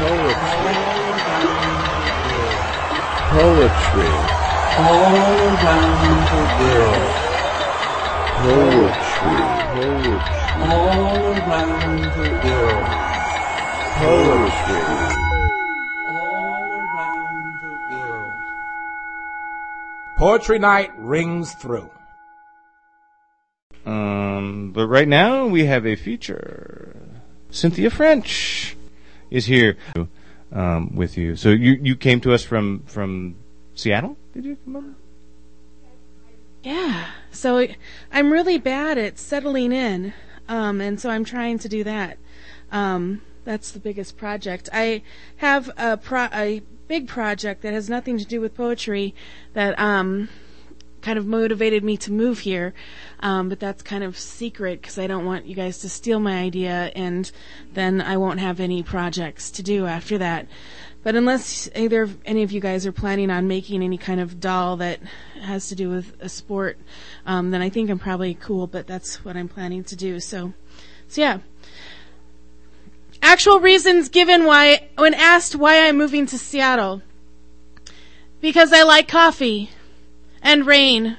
Poetry. Poetry. all around the world, Poetry. Poetry. all around the world, Poetry. all around the world. Poetry night rings through. Um, but right now we have a feature. Cynthia French is here um, with you. So you you came to us from from Seattle? Did you? Yeah. So I'm really bad at settling in. Um, and so I'm trying to do that. Um, that's the biggest project. I have a pro- a big project that has nothing to do with poetry that um, kind of motivated me to move here. Um, but that's kind of secret because I don't want you guys to steal my idea and then I won't have any projects to do after that. But unless either any of you guys are planning on making any kind of doll that has to do with a sport, um, then I think I'm probably cool. But that's what I'm planning to do. So, so yeah. Actual reasons given why when asked why I'm moving to Seattle. Because I like coffee and rain.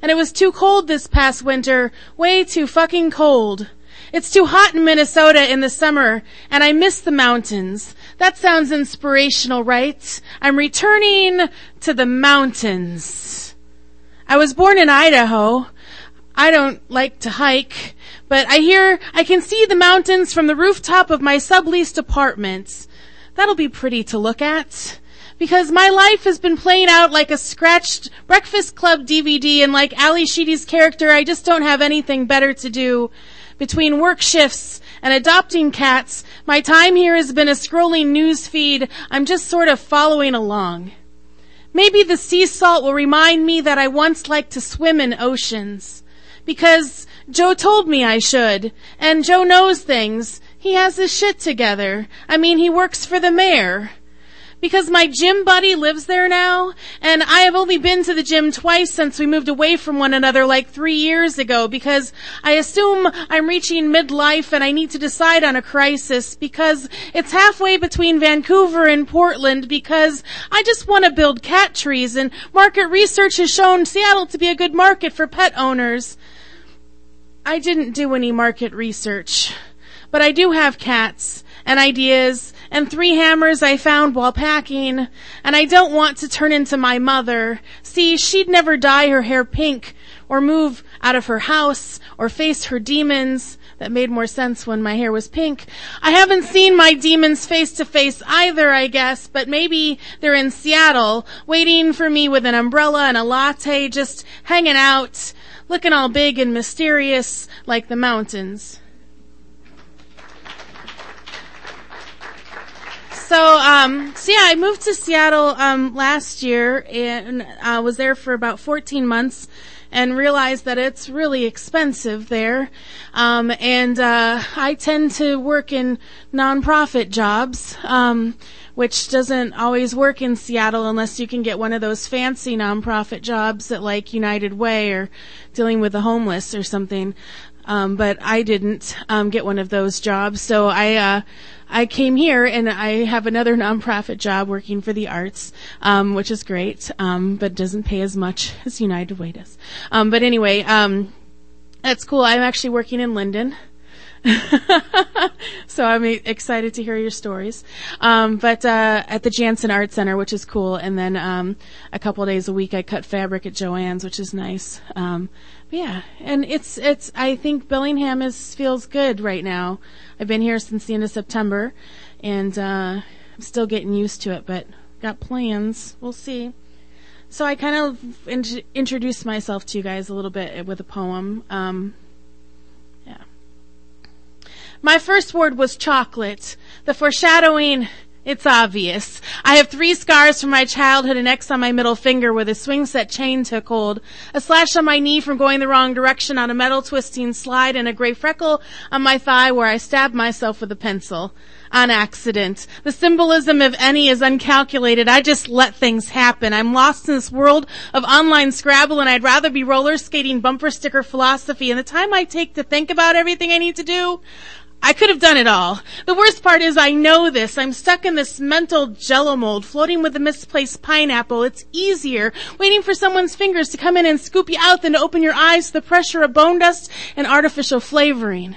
And it was too cold this past winter, way too fucking cold. It's too hot in Minnesota in the summer, and I miss the mountains. That sounds inspirational, right? I'm returning to the mountains. I was born in Idaho. I don't like to hike, but I hear I can see the mountains from the rooftop of my subleased apartment. That'll be pretty to look at. Because my life has been playing out like a scratched Breakfast Club DVD and like Ally Sheedy's character, I just don't have anything better to do. Between work shifts and adopting cats, my time here has been a scrolling news feed. I'm just sort of following along. Maybe the sea salt will remind me that I once liked to swim in oceans. Because Joe told me I should. And Joe knows things. He has his shit together. I mean, he works for the mayor. Because my gym buddy lives there now, and I have only been to the gym twice since we moved away from one another like three years ago because I assume I'm reaching midlife and I need to decide on a crisis because it's halfway between Vancouver and Portland because I just want to build cat trees and market research has shown Seattle to be a good market for pet owners. I didn't do any market research, but I do have cats and ideas and three hammers I found while packing, and I don't want to turn into my mother. See, she'd never dye her hair pink or move out of her house or face her demons. That made more sense when my hair was pink. I haven't seen my demons face to face either, I guess, but maybe they're in Seattle, waiting for me with an umbrella and a latte, just hanging out, looking all big and mysterious like the mountains. So, um, so yeah, I moved to Seattle, um, last year and I was there for about 14 months and realized that it's really expensive there. Um, and, uh, I tend to work in nonprofit jobs, um, which doesn't always work in Seattle unless you can get one of those fancy nonprofit jobs at like United Way or dealing with the homeless or something. Um, but I didn't um, get one of those jobs, so I uh, I came here and I have another nonprofit job working for the arts, um, which is great, um, but doesn't pay as much as United Way does. Um, but anyway, um, that's cool. I'm actually working in Lynden. so I'm excited to hear your stories. Um, but uh, at the Jansen Art Center, which is cool, and then um, a couple days a week I cut fabric at Joann's, which is nice. Um, yeah, and it's it's. I think Bellingham is feels good right now. I've been here since the end of September, and uh, I'm still getting used to it, but got plans. We'll see. So I kind of int- introduced myself to you guys a little bit with a poem. Um, yeah. My first word was chocolate. The foreshadowing, it's obvious. I have three scars from my childhood, an X on my middle finger where the swing set chain took hold, a slash on my knee from going the wrong direction on a metal twisting slide, and a gray freckle on my thigh where I stabbed myself with a pencil. On accident. The symbolism of any is uncalculated. I just let things happen. I'm lost in this world of online Scrabble and I'd rather be roller skating bumper sticker philosophy. And the time I take to think about everything I need to do, I could have done it all. The worst part is I know this. I'm stuck in this mental jello mold, floating with a misplaced pineapple. It's easier waiting for someone's fingers to come in and scoop you out than to open your eyes to the pressure of bone dust and artificial flavoring.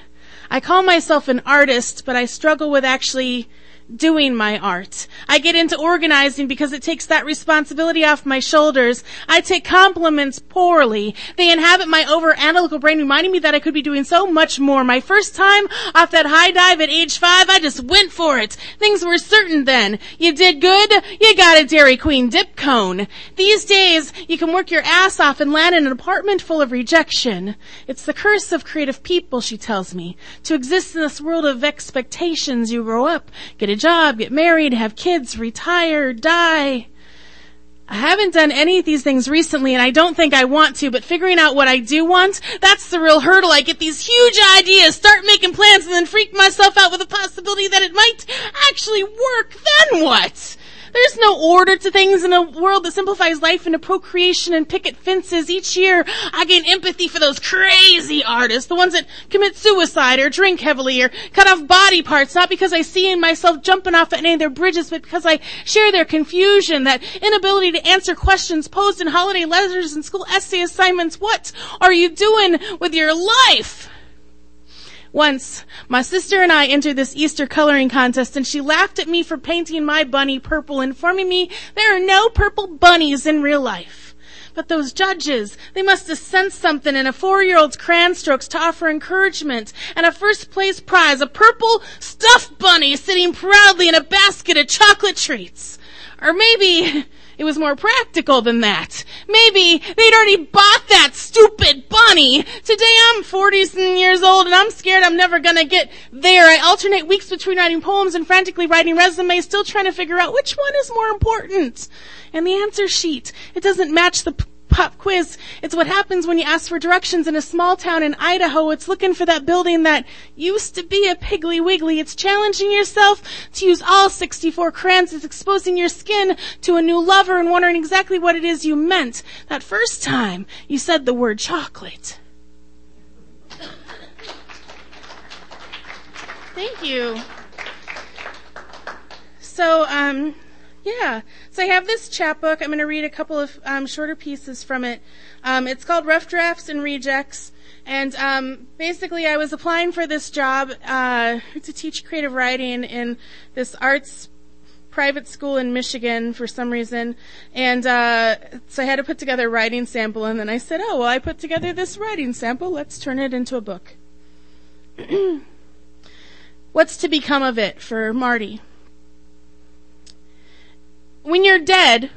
I call myself an artist, but I struggle with actually doing my art. I get into organizing because it takes that responsibility off my shoulders. I take compliments poorly. They inhabit my over analytical brain, reminding me that I could be doing so much more. My first time off that high dive at age five, I just went for it. Things were certain then. You did good, you got a Dairy Queen dip cone. These days, you can work your ass off and land in an apartment full of rejection. It's the curse of creative people, she tells me. To exist in this world of expectations, you grow up, get a job, get married, have kids, retire, die. I haven't done any of these things recently and I don't think I want to, but figuring out what I do want, that's the real hurdle. I get these huge ideas, start making plans and then freak myself out with the possibility that it might actually work. Then what? There's no order to things in a world that simplifies life into procreation and picket fences. Each year, I gain empathy for those crazy artists, the ones that commit suicide or drink heavily or cut off body parts, not because I see in myself jumping off at any of their bridges, but because I share their confusion, that inability to answer questions posed in holiday letters and school essay assignments. What are you doing with your life? Once, my sister and I entered this Easter coloring contest and she laughed at me for painting my bunny purple, informing me there are no purple bunnies in real life. But those judges, they must have sensed something in a four-year-old's crayon strokes to offer encouragement and a first place prize, a purple stuffed bunny sitting proudly in a basket of chocolate treats. Or maybe it was more practical than that. Maybe they'd already bought that stupid bunny. Today I'm 40 years old and I'm scared I'm never gonna get there. I alternate weeks between writing poems and frantically writing resumes, still trying to figure out which one is more important. And the answer sheet, it doesn't match the p- pop quiz. It's what happens when you ask for directions in a small town in Idaho. It's looking for that building that used to be a Piggly Wiggly. It's challenging yourself to use all 64 crayons. It's exposing your skin to a new lover and wondering exactly what it is you meant that first time you said the word chocolate. Thank you. So, um, yeah. So I have this chapbook. I'm going to read a couple of um, shorter pieces from it. Um, it's called Rough Drafts and Rejects. And um, basically, I was applying for this job uh, to teach creative writing in this arts private school in Michigan for some reason. And uh, so I had to put together a writing sample. And then I said, oh, well, I put together this writing sample. Let's turn it into a book. What's to become of it for Marty? When you're dead,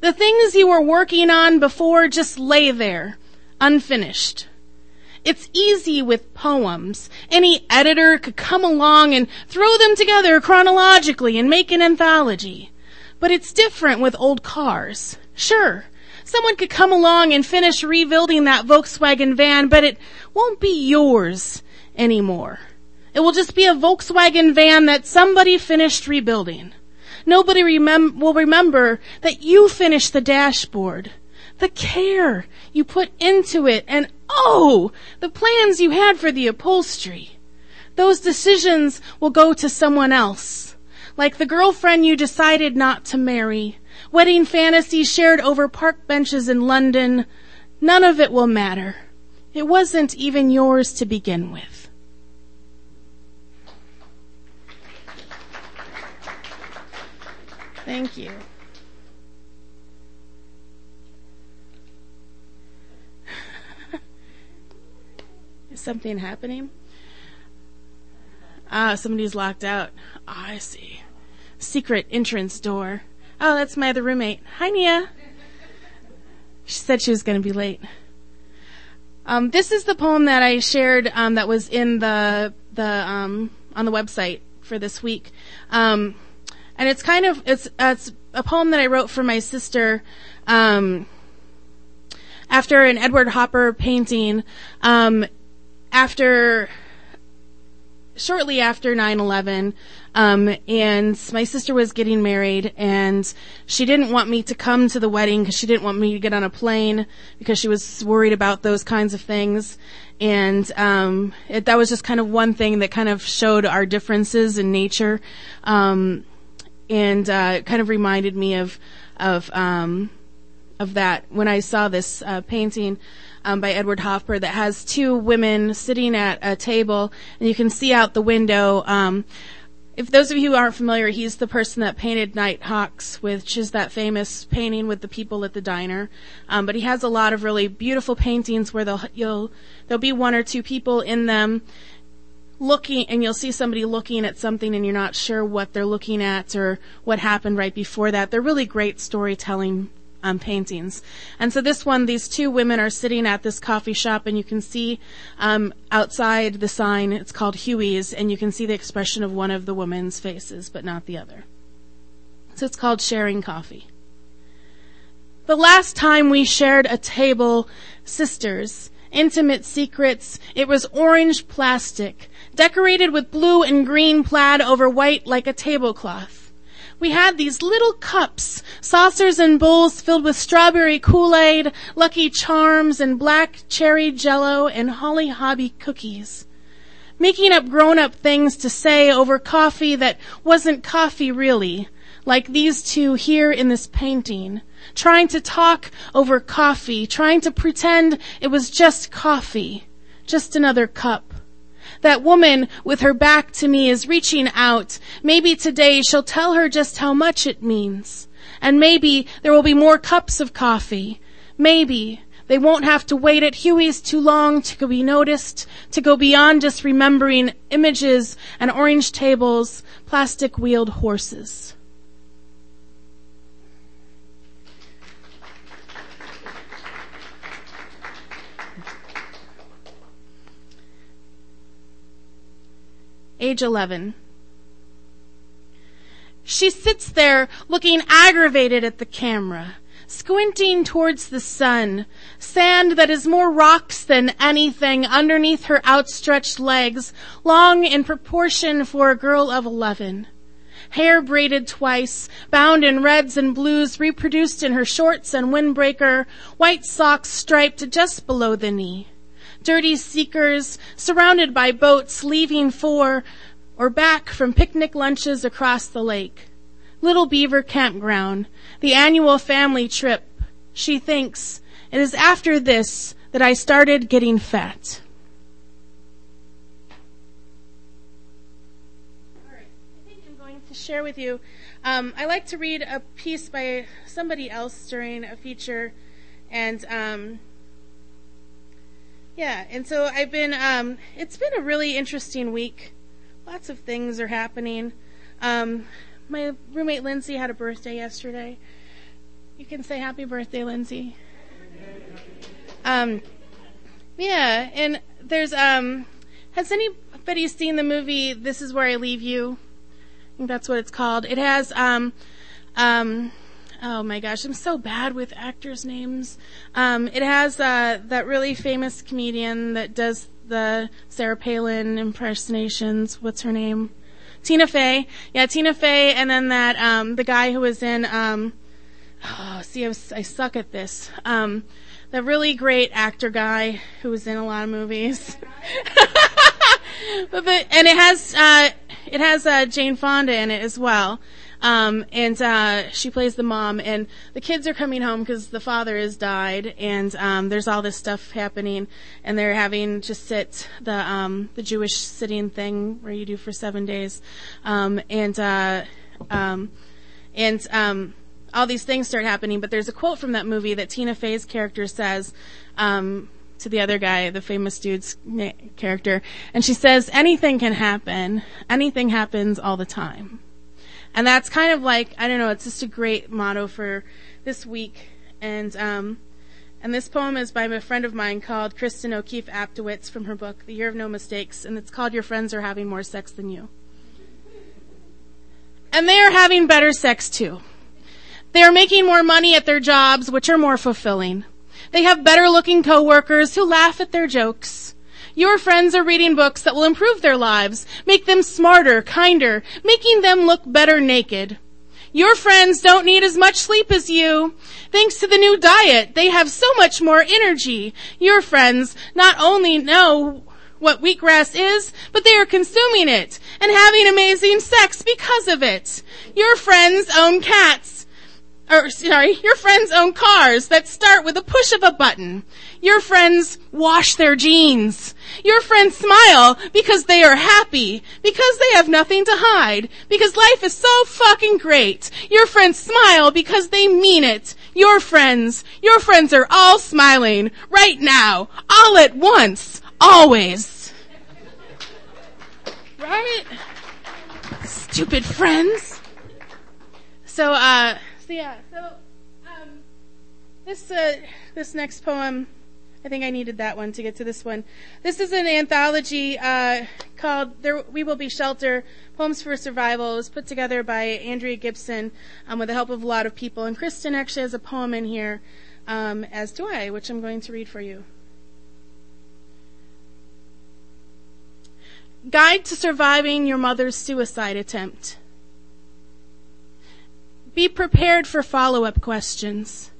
the things you were working on before just lay there, unfinished. It's easy with poems. Any editor could come along and throw them together chronologically and make an anthology. But it's different with old cars. Sure, someone could come along and finish rebuilding that Volkswagen van, but it won't be yours anymore. It will just be a Volkswagen van that somebody finished rebuilding. Nobody remem- will remember that you finished the dashboard, the care you put into it, and oh, the plans you had for the upholstery. Those decisions will go to someone else. Like the girlfriend you decided not to marry, wedding fantasies shared over park benches in London, none of it will matter. It wasn't even yours to begin with. Thank you. Is something happening? Ah, somebody's locked out. Ah, I see. Secret entrance door. Oh, that's my other roommate. Hi, Nia. She said she was going to be late. Um, this is the poem that I shared um, that was in the the um, on the website for this week. Um, and it's kind of it's it's a poem that I wrote for my sister um, after an Edward Hopper painting. Um, after shortly after 9/11, um, and my sister was getting married, and she didn't want me to come to the wedding because she didn't want me to get on a plane because she was worried about those kinds of things. And um, it, that was just kind of one thing that kind of showed our differences in nature, um, and uh, it kind of reminded me of of um, of that when I saw this uh, painting um, by Edward Hopper that has two women sitting at a table, and you can see out the window. Um, if those of you who aren't familiar, he's the person that painted Nighthawks, which is that famous painting with the people at the diner. Um, but he has a lot of really beautiful paintings where they'll you'll there'll be one or two people in them looking and you'll see somebody looking at something and you're not sure what they're looking at or what happened right before that. They're really great storytelling um, paintings. And so this one, these two women are sitting at this coffee shop, and you can see um, outside the sign. It's called Huey's, and you can see the expression of one of the women's faces, but not the other. So it's called sharing coffee. The last time we shared a table, sisters, intimate secrets, it was orange plastic, decorated with blue and green plaid over white like a tablecloth we had these little cups, saucers and bowls filled with strawberry Kool-Aid, Lucky Charms, and black cherry jello and Holly Hobbie cookies. Making up grown-up things to say over coffee that wasn't coffee really, like these two here in this painting. Trying to talk over coffee, trying to pretend it was just coffee, just another cup. That woman with her back to me is reaching out. Maybe today she'll tell her just how much it means. And maybe there will be more cups of coffee. Maybe they won't have to wait at Huey's too long to be noticed, to go beyond just remembering images and orange tables, plastic wheeled horses. Age 11. She sits there looking aggravated at the camera, squinting towards the sun, sand that is more rocks than anything underneath her outstretched legs, long in proportion for a girl of 11. Hair braided twice, bound in reds and blues reproduced in her shorts and windbreaker, white socks striped just below the knee dirty seekers, surrounded by boats leaving for or back from picnic lunches across the lake. Little Beaver Campground, the annual family trip. She thinks it is after this that I started getting fat. All right, I think I'm going to share with you. Um, I like to read a piece by somebody else during a feature, and um, yeah, and so I've been, um, it's been a really interesting week. Lots of things are happening. Um, my roommate Lindsay had a birthday yesterday. You can say happy birthday, Lindsay. Um, yeah, and there's, um, has anybody seen the movie This Is Where I Leave You? I think that's what it's called. It has, um, um, oh my gosh, I'm so bad with actors' names. Um, it has uh, that really famous comedian that does the Sarah Palin impersonations. What's her name? Tina Fey. Yeah, Tina Fey, and then that um, the guy who was in. Um, oh, see, I, was, I suck at this. Um, the really great actor guy who was in a lot of movies. but, but, and it has uh, it has uh, Jane Fonda in it as well. Um, and uh, she plays the mom, and the kids are coming home because the father has died, and um, there's all this stuff happening, and they're having to sit the um, the Jewish sitting thing where you do for seven days, um, and uh, um, and um, all these things start happening. But there's a quote from that movie that Tina Fey's character says. Um, to the other guy, the famous dude's character, and she says, anything can happen. Anything happens all the time. And that's kind of like, I don't know, it's just a great motto for this week. And, um, and this poem is by a friend of mine called Cristin O'Keefe Aptowitz from her book, The Year of No Mistakes, and it's called Your Friends Are Having More Sex Than You. And they are having better sex too. They are making more money at their jobs, which are more fulfilling. They have better looking coworkers who laugh at their jokes. Your friends are reading books that will improve their lives, make them smarter, kinder, making them look better naked. Your friends don't need as much sleep as you. Thanks to the new diet, they have so much more energy. Your friends not only know what wheatgrass is, but they are consuming it and having amazing sex because of it. Your friends own cats. Or, sorry, your friends own cars that start with a push of a button. Your friends wash their jeans. Your friends smile because they are happy, because they have nothing to hide, because life is so fucking great. Your friends smile because they mean it. Your friends, your friends are all smiling right now, all at once, always. Right? Stupid friends. So, uh, so yeah, so, um, this, uh, this next poem, I think I needed that one to get to this one. This is an anthology, uh, called There We Will Be Shelter, Poems for Survival. It was put together by Andrea Gibson, um, with the help of a lot of people. And Cristin actually has a poem in here, um, as do I, which I'm going to read for you. Guide to Surviving Your Mother's Suicide Attempt. Be prepared for follow up questions.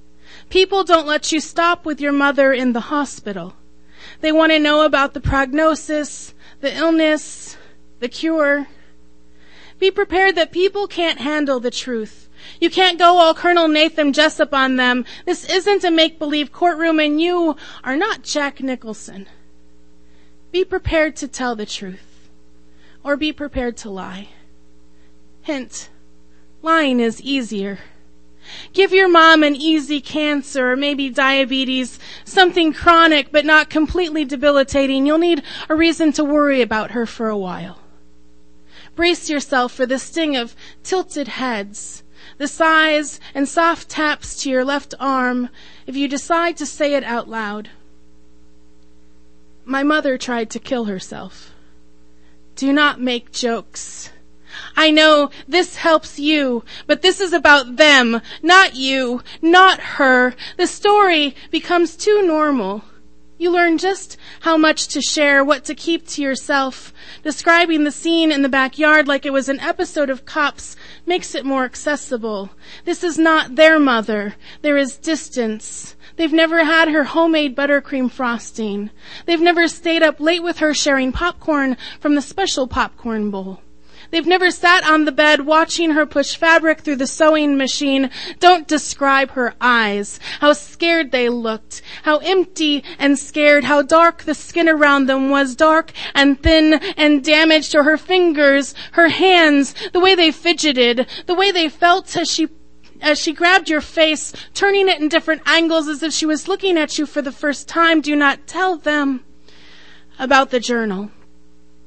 People don't let you stop with your mother in the hospital. They want to know about the prognosis, the illness, the cure. Be prepared that people can't handle the truth. You can't go all Colonel Nathan Jessup on them. This isn't a make believe courtroom and you are not Jack Nicholson. Be prepared to tell the truth or be prepared to lie. Hint, lying is easier. Give your mom an easy cancer or maybe diabetes, something chronic but not completely debilitating. You'll need a reason to worry about her for a while. Brace yourself for the sting of tilted heads, the sighs and soft taps to your left arm if you decide to say it out loud. My mother tried to kill herself. Do not make jokes. I know this helps you, but this is about them, not you, not her. The story becomes too normal. You learn just how much to share, what to keep to yourself. Describing the scene in the backyard like it was an episode of Cops makes it more accessible. This is not their mother. There is distance. They've never had her homemade buttercream frosting. They've never stayed up late with her sharing popcorn from the special popcorn bowl. They've never sat on the bed watching her push fabric through the sewing machine. Don't describe her eyes. How scared they looked. How empty and scared. How dark the skin around them was. Dark and thin and damaged. Or her fingers, her hands, the way they fidgeted, the way they felt as she as she grabbed your face, turning it in different angles as if she was looking at you for the first time, do not tell them about the journal.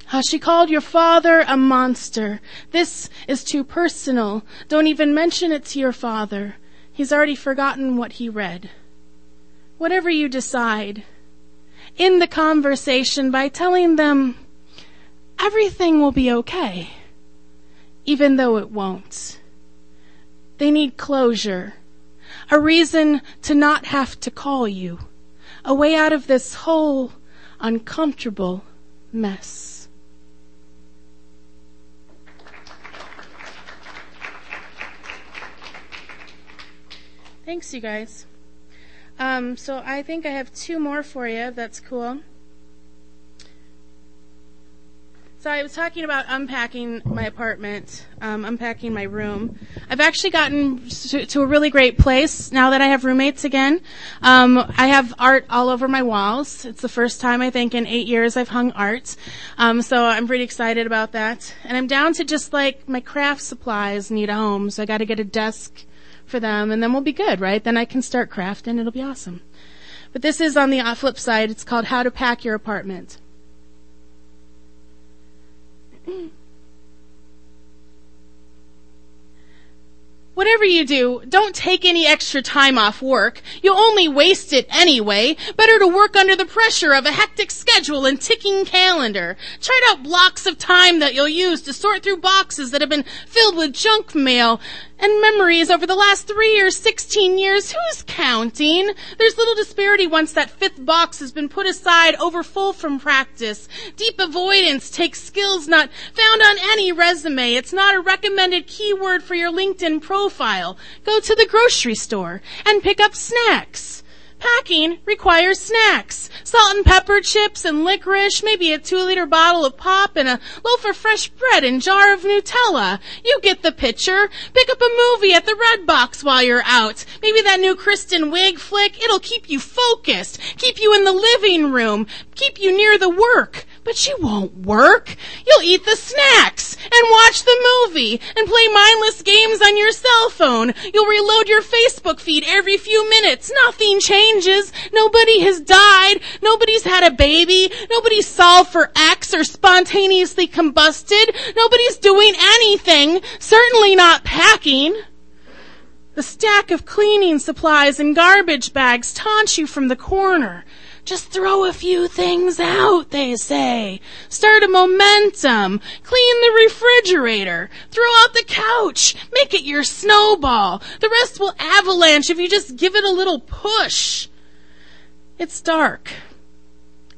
How she called your father a monster. This is too personal. Don't even mention it to your father. He's already forgotten what he read. Whatever you decide, in the conversation by telling them everything will be okay, even though it won't. They need closure, a reason to not have to call you, a way out of this whole uncomfortable mess. Thanks, you guys. Um, so I think I have two more for you. That's cool. So I was talking about unpacking my apartment, um, unpacking my room. I've actually gotten to, to, a really great place now that I have roommates again. Um, I have art all over my walls. It's the first time I think in eight years I've hung art. Um, so I'm pretty excited about that. And I'm down to just like my craft supplies need a home, so I got to get a desk for them, and then we'll be good, right? Then I can start crafting. It'll be awesome. But this is on the flip side. It's called How to Pack Your Apartment. Whatever you do, don't take any extra time off work. You'll only waste it anyway. Better to work under the pressure of a hectic schedule and ticking calendar. Chart out blocks of time that you'll use to sort through boxes that have been filled with junk mail and memories over the last three or 16 years. Who's counting? There's little disparity once that fifth box has been put aside overfull from practice. Deep avoidance takes skills not found on any resume. It's not a recommended keyword for your LinkedIn profile. Go to the grocery store and pick up snacks. Packing requires snacks. Salt and pepper chips and licorice, maybe a two liter bottle of pop and a loaf of fresh bread and jar of Nutella. You get the picture. Pick up a movie at the Red Box while you're out. Maybe that new Kristen Wiig flick. It'll keep you focused. Keep you in the living room. Keep you near the work. But you won't work. You'll eat the snacks and watch the movie and play mindless games on your cell phone. You'll reload your Facebook feed every few minutes. Nothing changes. Nobody has died. Nobody's had a baby. Nobody's solved for X or spontaneously combusted. Nobody's doing anything. Certainly not packing. The stack of cleaning supplies and garbage bags taunt you from the corner. Just throw a few things out, they say. Start a momentum. Clean the refrigerator. Throw out the couch. Make it your snowball. The rest will avalanche if you just give it a little push. It's dark.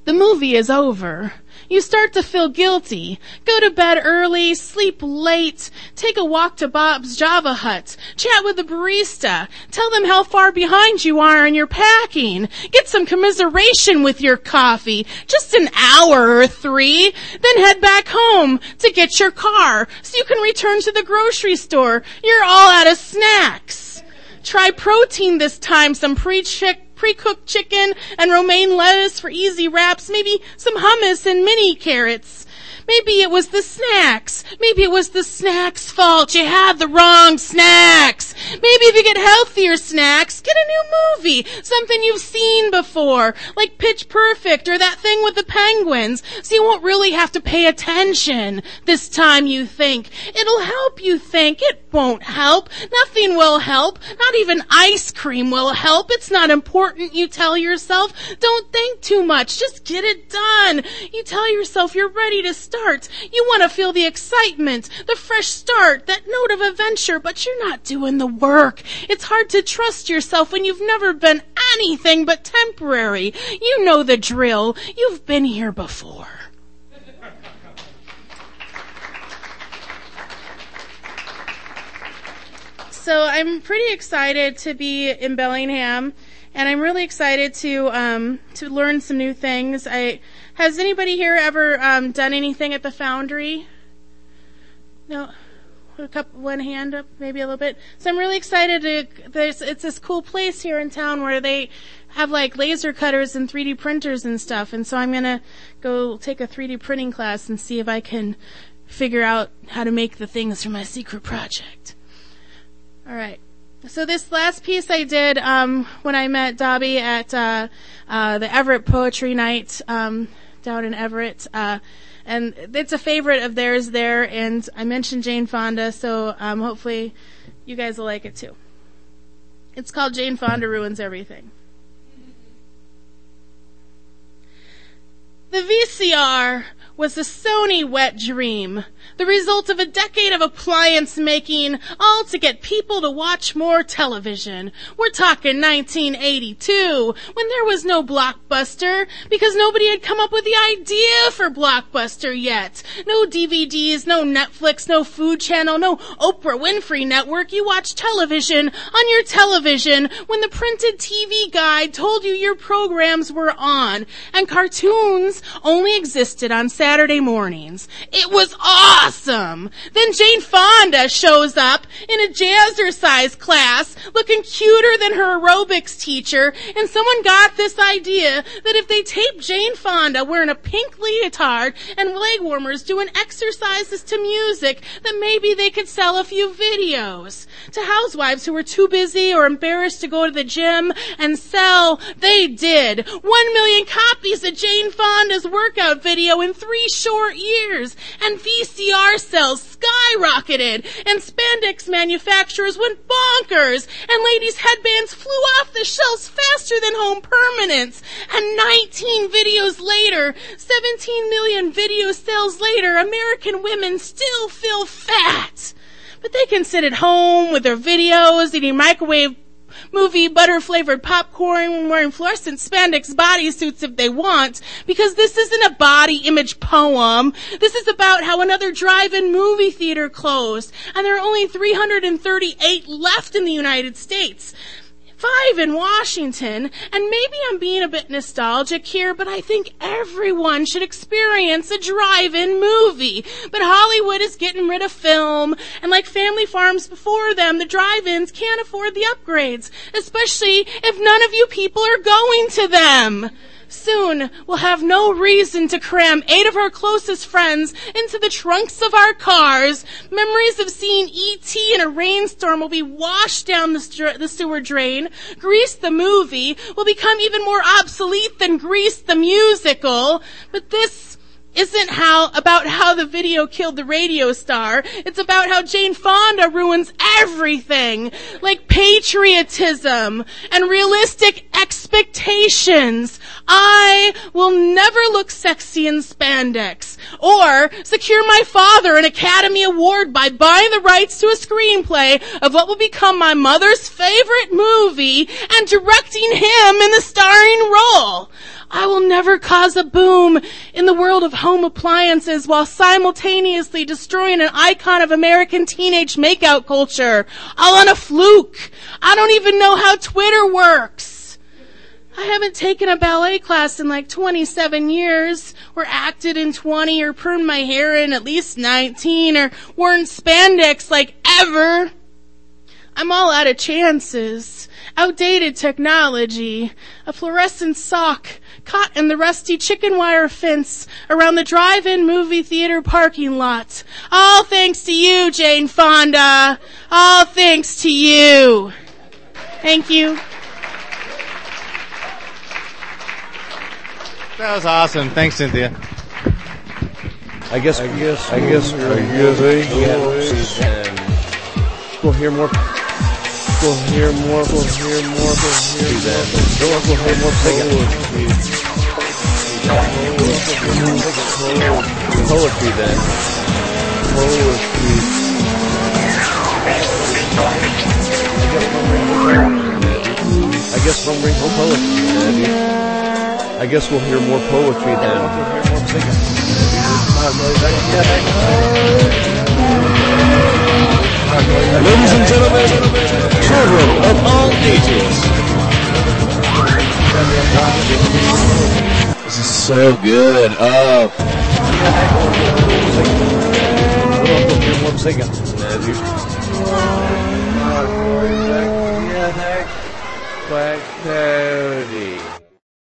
The movie is over. You start to feel guilty. Go to bed early, sleep late, take a walk to Bob's Java Hut, chat with the barista, tell them how far behind you are in your packing, get some commiseration with your coffee, just an hour or three, then head back home to get your car so you can return to the grocery store. You're all out of snacks. Try protein this time, some pre-chick pre-cooked chicken and romaine lettuce for easy wraps, maybe some hummus and mini carrots. Maybe it was the snacks. Maybe it was the snacks' fault. You had the wrong snacks. Maybe if you get healthier snacks, new movie. Something you've seen before. Like Pitch Perfect or that thing with the penguins. So you won't really have to pay attention this time you think. It'll help you think. It won't help. Nothing will help. Not even ice cream will help. It's not important, you tell yourself. Don't think too much. Just get it done. You tell yourself you're ready to start. You want to feel the excitement, the fresh start, that note of adventure, but you're not doing the work. It's hard to trust yourself when you've never been anything but temporary. You know the drill. You've been here before. So I'm pretty excited to be in Bellingham, and I'm really excited to um, to learn some new things. I has anybody here ever um, done anything at the Foundry? No, a couple, one hand up, maybe a little bit. So I'm really excited. To, there's it's this cool place here in town where they have like laser cutters and 3D printers and stuff, and so I'm gonna go take a 3D printing class and see if I can figure out how to make the things for my secret project. All right. So this last piece I did um, when I met Dobby at uh, uh, the Everett Poetry Night um, down in Everett, uh, and it's a favorite of theirs there. And I mentioned Jane Fonda, so um, hopefully you guys will like it too. It's called Jane Fonda Ruins Everything. The VCR was the Sony wet dream, the result of a decade of appliance making, all to get people to watch more television. We're talking 1982, when there was no Blockbuster, because nobody had come up with the idea for Blockbuster yet. No DVDs, no Netflix, no Food Channel, no Oprah Winfrey Network. You watched television on your television when the printed TV guide told you your programs were on, and cartoons only existed on Saturday mornings. It was awesome! Then Jane Fonda shows up in a jazzercise class looking cuter than her aerobics teacher and someone got this idea that if they taped Jane Fonda wearing a pink leotard and leg warmers doing exercises to music that maybe they could sell a few videos to housewives who were too busy or embarrassed to go to the gym and sell. They did. One million copies of Jane Fonda Fonda's workout video in three short years, and VCR sales skyrocketed, and spandex manufacturers went bonkers, and ladies' headbands flew off the shelves faster than home permanents, and 19 videos later, 17 million video sales later, American women still feel fat. But they can sit at home with their videos, eating microwave movie butter flavored popcorn wearing fluorescent spandex bodysuits if they want because this isn't a body image poem. This is about how another drive-in movie theater closed and there are only 338 left in the United States five in Washington, and maybe I'm being a bit nostalgic here, but I think everyone should experience a drive-in movie. But Hollywood is getting rid of film, and like family farms before them, the drive-ins can't afford the upgrades, especially if none of you people are going to them. Soon we'll have no reason to cram eight of our closest friends into the trunks of our cars. Memories of seeing E.T. in a rainstorm will be washed down the, str- the sewer drain. Grease the movie will become even more obsolete than Grease the musical. But this isn't how about how the video killed the radio star. It's about how Jane Fonda ruins everything, like patriotism and realistic expectations. I will never look sexy in spandex or secure my father an Academy Award by buying the rights to a screenplay of what will become my mother's favorite movie and directing him in the starring role. I will never cause a boom in the world of home appliances while simultaneously destroying an icon of American teenage makeout culture. All on a fluke. I don't even know how Twitter works. I haven't taken a ballet class in like 27 years, or acted in 20, or permed my hair in at least 19, or worn spandex like ever. I'm all out of chances. Outdated technology. A fluorescent sock caught in the rusty chicken wire fence around the drive-in movie theater parking lot. All thanks to you, Jane Fonda. All thanks to you. Thank you. That was awesome. Thanks, Cynthia. I guess, I guess, I guess, I guess, we'll hear more. We'll hear more. We'll hear more. We'll hear more. We'll hear more. Poetry. Poetry then. Poetry. I guess we'll bring more poetry, Daddy. I guess we'll hear more poetry then. Ladies and gentlemen, children of all ages. This is so good. Oh. Black.